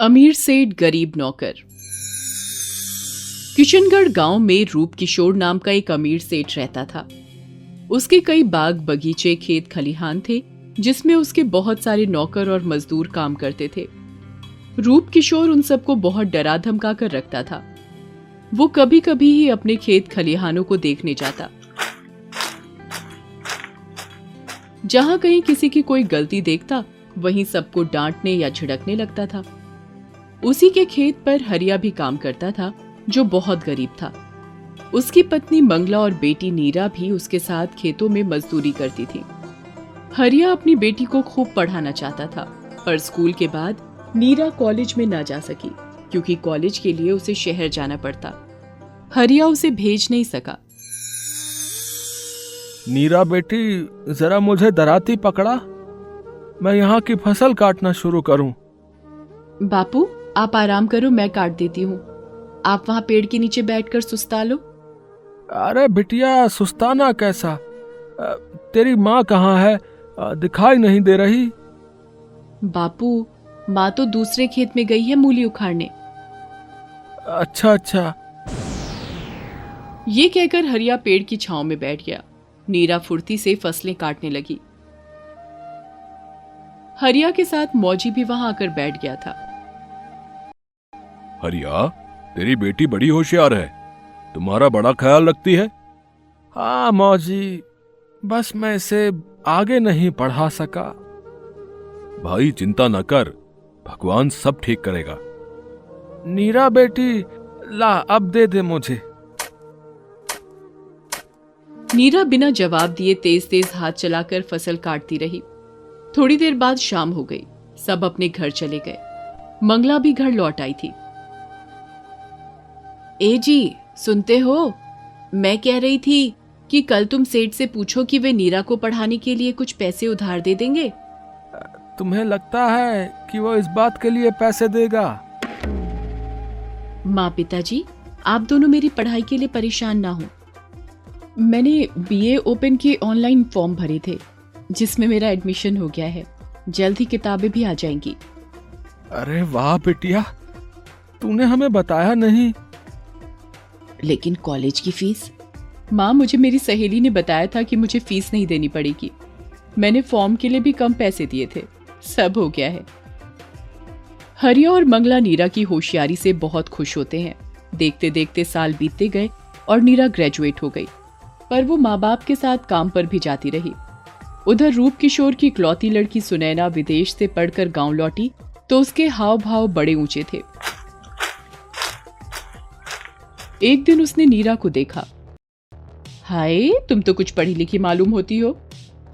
अमीर सेठ गरीब नौकर। किशनगढ़ गाँव में रूप किशोर नाम का एक अमीर सेठ रहता था। उसके कई बाग बगीचे, खेत खलिहान थे, जिसमें उसके बहुत सारे नौकर और मजदूर काम करते थे। रूप किशोर उन सबको बहुत डरा धमका कर रखता था। वो कभी कभी ही अपने खेत खलिहानों को देखने जाता। जहाँ कहीं किसी की कोई गलती देखता, वहीं सबको डांटने या झिड़कने लगता था। उसी के खेत पर हरिया भी काम करता था जो बहुत गरीब था। उसकी पत्नी मंगला और बेटी नीरा भी उसके साथ खेतों में मजदूरी करती थी। हरिया अपनी बेटी को खूब पढ़ाना चाहता था पर स्कूल के बाद नीरा कॉलेज में ना जा सकी क्योंकि कॉलेज के लिए उसे शहर जाना पड़ता। हरिया उसे भेज नहीं सका। नीरा बेटी जरा मुझे दराती पकड़ा। मैं यहाँ की फ़सल काटना शुरू करूँ। बापू आप आराम करो मैं काट देती हूँ। आप वहाँ पेड़ के नीचे बैठकर सुस्ता लो। अरे बिटिया सुस्ताना कैसा? तेरी माँ कहाँ है? दिखाई नहीं दे रही। बापू माँ तो दूसरे खेत में गई है मूली उखाड़ने। अच्छा अच्छा। ये कहकर हरिया पेड़ की छांव में बैठ गया। नीरा फुर्ती से फ़सलें काटने लगी। हरिया के साथ मौजी भी वहाँ आकर बैठ गया था। हरिया तेरी बेटी बड़ी होशियार है। तुम्हारा बड़ा ख्याल रखती है। हाँ मौजी बस मैं इसे आगे नहीं पढ़ा सका। भाई चिंता न कर भगवान सब ठीक करेगा। नीरा बेटी ला अब दे दे मुझे। नीरा बिना जवाब दिए तेज तेज हाथ चलाकर फ़सल काटती रही। थोड़ी देर बाद शाम हो गई। सब अपने घर चले गए। मंगला भी घर लौट आई थी। ए जी सुनते हो? मैं कह रही थी कि कल तुम सेठ से पूछो कि वे नीरा को पढ़ाने के लिए कुछ पैसे उधार दे देंगे। तुम्हें लगता है कि वो इस बात के लिए पैसे देगा? माँ पिताजी आप दोनों मेरी पढ़ाई के लिए परेशान ना हो। मैंने बीए ओपन के ऑनलाइन फॉर्म भरे थे जिसमें मेरा एडमिशन हो गया है। जल्द ही किताबें भी आ जाएँगी। अरे वाह बिटिया तूने हमें बताया नहीं लेकिन कॉलेज की फ़ीस माँ, मुझे मेरी सहेली ने बताया था कि मुझे फ़ीस नहीं देनी पड़ेगी। मैंने फॉर्म के लिए भी कम पैसे दिए थे। सब हो गया है। हरिया और मंगला नीरा की होशियारी से बहुत खुश होते हैं। देखते देखते साल बीतते गए और नीरा ग्रेजुएट हो गई। पर वो माँ बाप के साथ काम पर भी जाती रही। उधर रूप किशोर की इकलौती लड़की सुनैना विदेश से पढ़कर गाँव लौटी तो उसके हाव भाव बड़े ऊँचे थे। एक दिन उसने नीरा को देखा। हाय, तुम तो कुछ पढ़ी लिखी मालूम होती हो।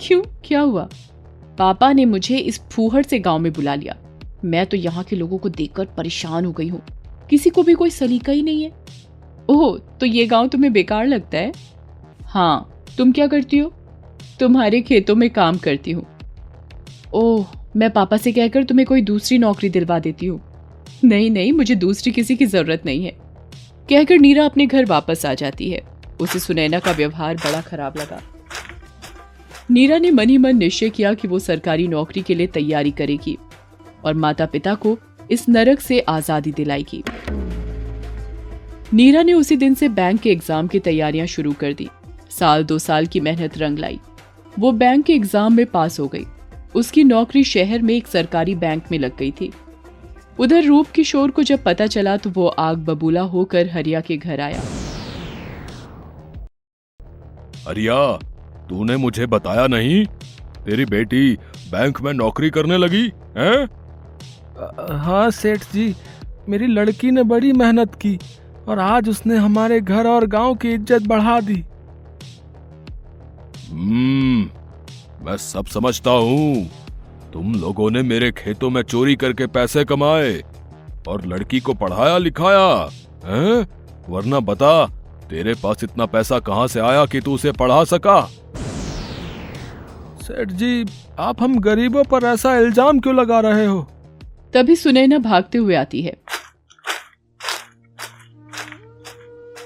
क्यों? क्या हुआ? पापा ने मुझे इस फूहड़ से गाँव में बुला लिया। मैं तो यहाँ के लोगों को देखकर परेशान हो गई हूँ। किसी को भी कोई सलीका ही नहीं है। ओह तो ये गाँव तुम्हें बेकार लगता है? हाँ तुम क्या करती हो? तुम्हारे खेतों में काम करती हूँ। ओह, मैं पापा से कहकर तुम्हें कोई दूसरी नौकरी दिलवा देती हूँ। नहीं नहीं, मुझे दूसरी किसी की ज़रूरत नहीं है। कहकर नीरा अपने घर वापस आ जाती है। उसे सुनैना का व्यवहार बड़ा खराब लगा। नीरा ने मन ही मन निश्चय किया कि वो सरकारी नौकरी के लिए तैयारी करेगी और माता पिता को इस नरक से आज़ादी दिलाएगी। नीरा ने उसी दिन से बैंक के एग्ज़ाम की तैयारियाँ शुरू कर दी। साल दो साल की मेहनत रंग लाई। वो बैंक के एग्ज़ाम में पास हो गई। उसकी नौकरी शहर में एक सरकारी बैंक में लग गई थी। उधर रूप किशोर को जब पता चला तो वो आग बबूला होकर हरिया के घर आया। हरिया तूने मुझे बताया नहीं? तेरी बेटी बैंक में नौकरी करने लगी हैं? हाँ सेठ जी मेरी लड़की ने बड़ी मेहनत की और आज उसने हमारे घर और गाँव की इज़्ज़त बढ़ा दी। हम्म मैं सब समझता हूँ। तुम लोगों ने मेरे खेतों में चोरी करके पैसे कमाए और लड़की को पढ़ाया लिखाया, हैं? वरना बता, तेरे पास इतना पैसा कहाँ से आया कि तू उसे पढ़ा सका? सेठ जी, आप हम गरीबों पर ऐसा इल्ज़ाम क्यों लगा रहे हो? तभी सुनैना भागते हुए आती है।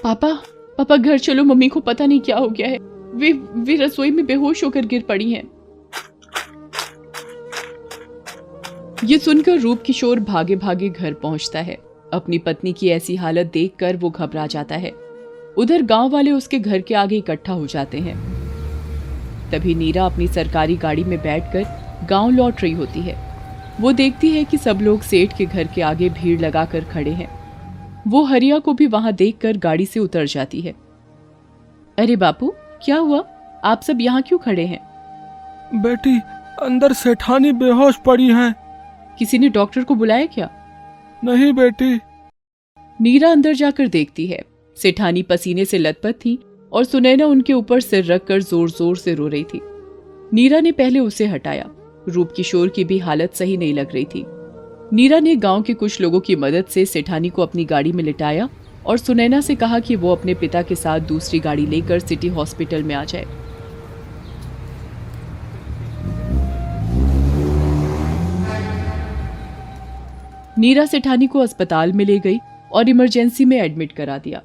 पापा पापा घर चलो, मम्मी को पता नहीं क्या हो गया है। वे वे रसोई में बेहोश होकर गिर पड़ी हैं। ये सुनकर रूप किशोर भागे भागे घर पहुँचता है। अपनी पत्नी की ऐसी हालत देखकर वो घबरा जाता है। उधर गाँव वाले उसके घर के आगे इकट्ठा हो जाते हैं। तभी नीरा अपनी सरकारी गाड़ी में बैठकर गाँव लौट रही होती है। वो देखती है कि सब लोग सेठ के घर के आगे भीड़ लगाकर खड़े हैं। वो हरिया को भी वहाँ देखकर गाड़ी से उतर जाती है। अरे बापू, क्या हुआ? आप सब यहाँ क्यों खड़े हैं? बेटी, अंदर सेठानी बेहोश पड़ी हैं। किसी ने डॉक्टर को बुलाया क्या? नहीं बेटी। नीरा अंदर जाकर देखती है। सेठानी पसीने से लथपथ थी और सुनैना उनके ऊपर सिर रखकर ज़ोर ज़ोर से रो रही थी। नीरा ने पहले उसे हटाया। रूप किशोर की भी हालत सही नहीं लग रही थी। नीरा ने गाँव के कुछ लोगों की मदद से सेठानी को अपनी गाड़ी में लिटाया और सुनैना से कहा कि वो अपने पिता के साथ दूसरी गाड़ी लेकर सिटी हॉस्पिटल में आ जाए। नीरा सेठानी को अस्पताल में ले गई और इमरजेंसी में एडमिट करा दिया।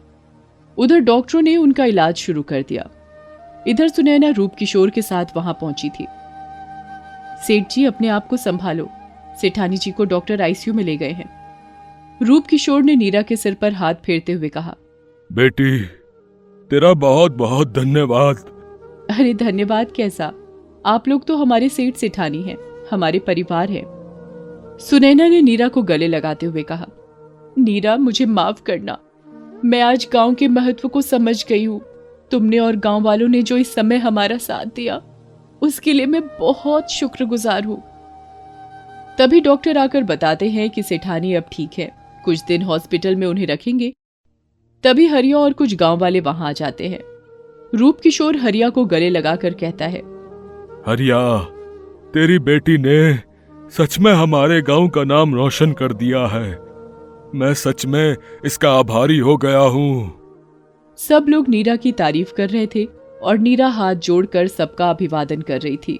उधर डॉक्टरों ने उनका इलाज शुरू कर दिया। इधर सुनैना रूप किशोर के साथ वहाँ पहुँची थी। सेठ जी अपने आप को संभालो। सेठानी जी को डॉक्टर आईसीयू में ले गए हैं। रूप किशोर ने नीरा के सिर पर हाथ फेरते हुए कहा बेटी तेरा बहुत बहुत धन्यवाद। अरे धन्यवाद कैसा? आप लोग तो हमारे सेठ सेठानी हैं हमारे परिवार हैं। सुनैना ने नीरा को गले लगाते हुए कहा, नीरा, मुझे माफ़ करना। मैं आज गाँव के महत्व को समझ गई हूँ। तुमने और गाँव वालों ने जो इस समय हमारा साथ दिया, उसके लिए मैं बहुत शुक्रगुजार हूँ। तभी डॉक्टर आकर बताते हैं कि सेठानी अब ठीक है। कुछ दिन हॉस्पिटल में उन्हें रखेंगे। तभी हरिया और कुछ गाँव वाले वहाँ आ जाते हैं। रूप किशोर हरिया को गले लगाकर कहता है, हरिया, तेरी बेटी ने सच में हमारे गाँव का नाम रोशन कर दिया है। मैं सच में इसका आभारी हो गया हूँ। सब लोग नीरा की तारीफ़ कर रहे थे और नीरा हाथ जोड़कर सबका अभिवादन कर रही थी।